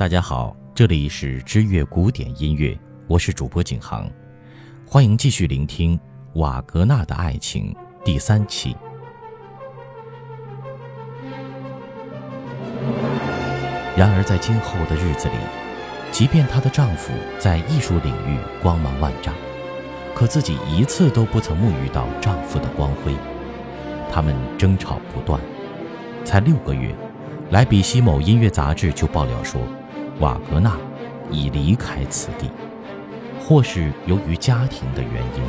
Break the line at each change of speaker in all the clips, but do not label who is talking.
大家好，这里是知乐古典音乐，我是主播景航，欢迎继续聆听《瓦格纳的爱情》第三期。然而，在今后的日子里，即便她的丈夫在艺术领域光芒万丈，可自己一次都不曾沐浴到丈夫的光辉。他们争吵不断，才六个月，莱比锡某音乐杂志就爆料说。瓦格纳已离开此地，或是由于家庭的原因。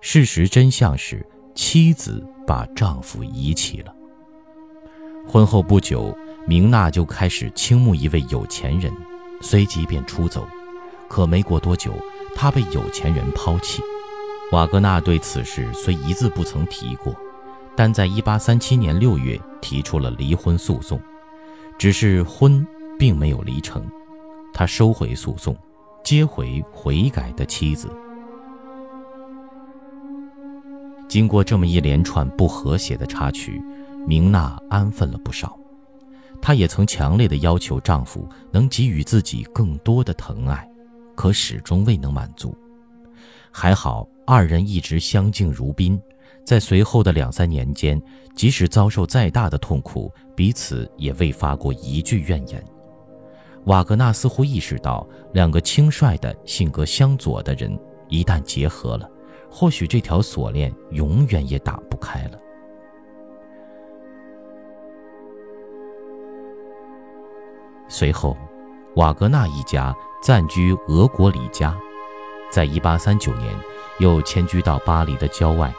事实真相是，妻子把丈夫遗弃了。婚后不久，明娜就开始倾慕一位有钱人，随即便出走。可没过多久，她被有钱人抛弃。瓦格纳对此事虽一字不曾提过。但在1837年6月提出了离婚诉讼，只是婚并没有离成，他收回诉讼，接回悔改的妻子。经过这么一连串不和谐的插曲，明娜安分了不少。她也曾强烈的要求丈夫能给予自己更多的疼爱，可始终未能满足。还好，二人一直相敬如宾。在随后的两三年间，即使遭受再大的痛苦，彼此也未发过一句怨言。瓦格纳似乎意识到，两个轻率的性格相左的人一旦结合了，或许这条锁链永远也打不开了。随后，瓦格纳一家暂居俄国里加，在1839年又迁居到巴黎的郊外。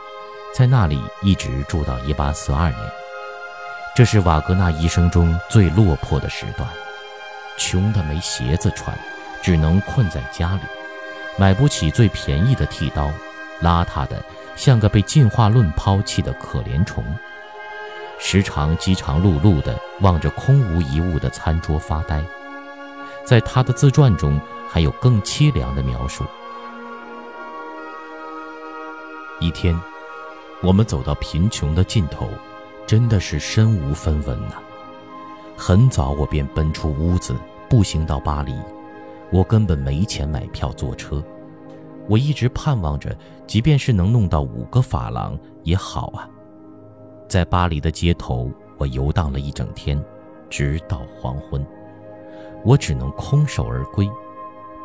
在那里一直住到一八四二年，这是瓦格纳一生中最落魄的时段，穷得没鞋子穿，只能困在家里，买不起最便宜的剃刀，邋遢的像个被进化论抛弃的可怜虫，时常饥肠辘辘地望着空无一物的餐桌发呆。在他的自传中，还有更凄凉的描述。一天。我们走到贫穷的尽头，真的是身无分文呐。很早我便奔出屋子，步行到巴黎。我根本没钱买票坐车。我一直盼望着，即便是能弄到五个法郎也好啊。在巴黎的街头，我游荡了一整天，直到黄昏。我只能空手而归，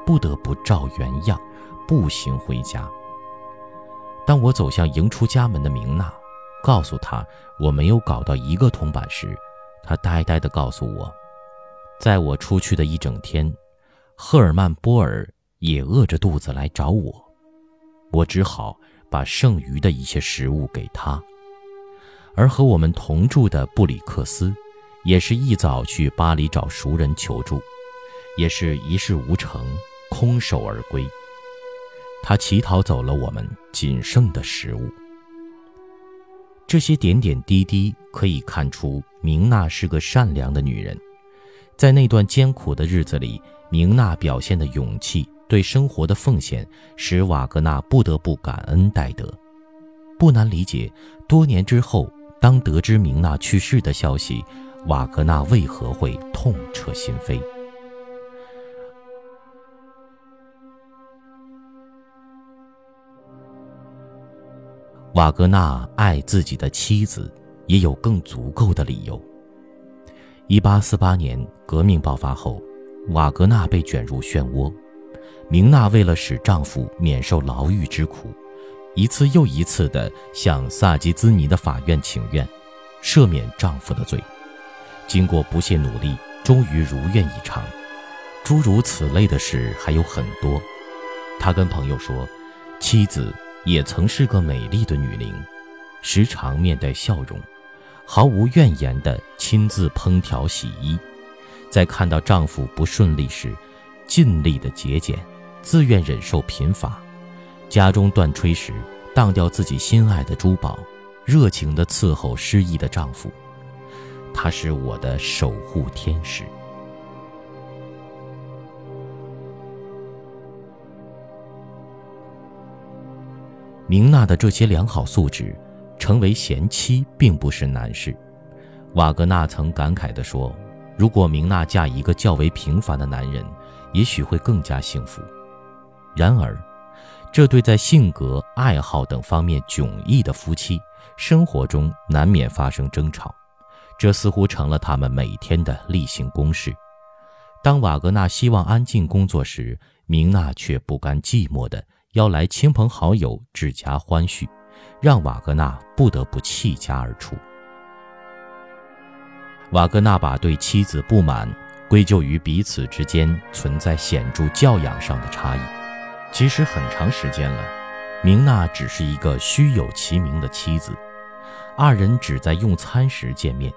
不得不照原样步行回家。当我走向迎出家门的明娜，告诉她我没有搞到一个铜板时，她呆呆地告诉我，在我出去的一整天，赫尔曼·波尔也饿着肚子来找我，我只好把剩余的一些食物给他。而和我们同住的布里克斯，也是一早去巴黎找熟人求助，也是一事无成，空手而归。他乞讨走了我们仅剩的食物。这些点点滴滴可以看出，明娜是个善良的女人。在那段艰苦的日子里，明娜表现的勇气、对生活的奉献，使瓦格纳不得不感恩戴德。不难理解，多年之后，当得知明娜去世的消息，瓦格纳为何会痛彻心扉。瓦格纳爱自己的妻子，也有更足够的理由。一八四八年革命爆发后，瓦格纳被卷入漩涡。明娜为了使丈夫免受牢狱之苦，一次又一次地向萨基兹尼的法院请愿，赦免丈夫的罪。经过不懈努力，终于如愿以偿。诸如此类的事还有很多。他跟朋友说，妻子。也曾是个美丽的女灵，时常面带笑容，毫无怨言地亲自烹调洗衣，在看到丈夫不顺利时，尽力的节俭，自愿忍受贫乏。家中断炊时，当掉自己心爱的珠宝，热情地伺候失意的丈夫。她是我的守护天使。明娜的这些良好素质，成为贤妻并不是难事。瓦格纳曾感慨地说：“如果明娜嫁一个较为平凡的男人，也许会更加幸福。”然而，这对在性格、爱好等方面迥异的夫妻，生活中难免发生争吵，这似乎成了他们每天的例行公事。当瓦格纳希望安静工作时，明娜却不甘寂寞地邀来亲朋好友治家欢叙，让瓦格纳不得不弃家而出。瓦格纳把对妻子不满归咎于彼此之间存在显著教养上的差异。其实很长时间了，明娜只是一个虚有其名的妻子，二人只在用餐时见面，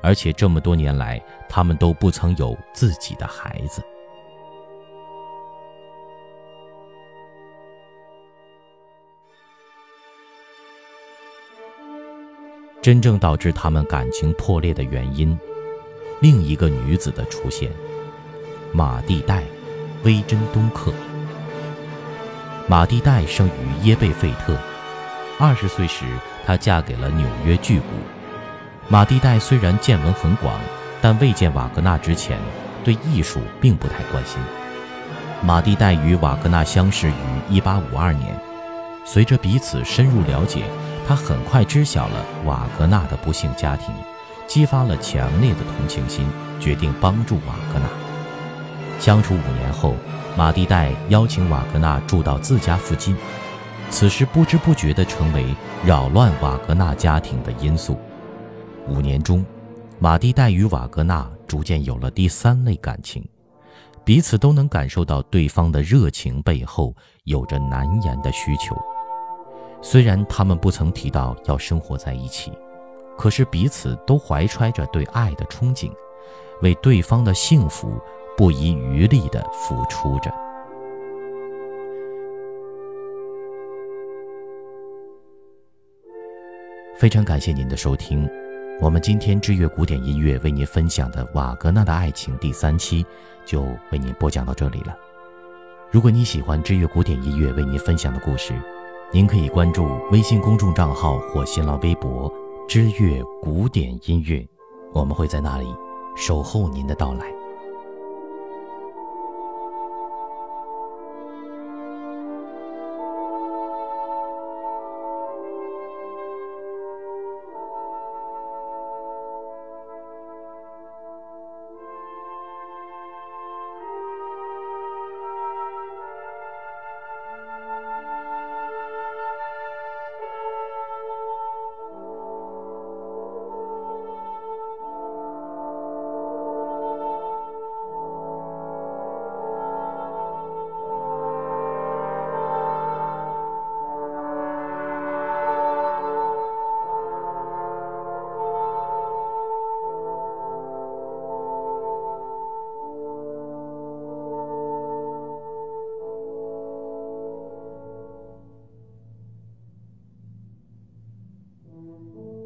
而且这么多年来，他们都不曾有自己的孩子。真正导致他们感情破裂的原因，另一个女子的出现——马蒂黛·威珍东克。马蒂黛生于耶贝费特，二十岁时，她嫁给了纽约巨贾。马蒂黛虽然见闻很广，但未见瓦格纳之前，对艺术并不太关心。马蒂黛与瓦格纳相识于1852年，随着彼此深入了解，他很快知晓了瓦格纳的不幸家庭，激发了强烈的同情心，决定帮助瓦格纳。相处五年后。马蒂黛邀请瓦格纳住到自家附近，此事不知不觉地成为扰乱瓦格纳家庭的因素。五年中，马蒂黛与瓦格纳逐渐有了第三类感情，彼此都能感受到对方的热情背后有着难言的需求。虽然他们不曾提到要生活在一起，可是彼此都怀揣着对爱的憧憬，为对方的幸福。不遗余力地付出着。非常感谢您的收听，我们今天知乐古典音乐为您分享的瓦格纳的爱情第三期就为您播讲到这里了。如果你喜欢知乐古典音乐为您分享的故事，您可以关注微信公众账号或新浪微博“知乐古典音乐”，我们会在那里守候您的到来。
Música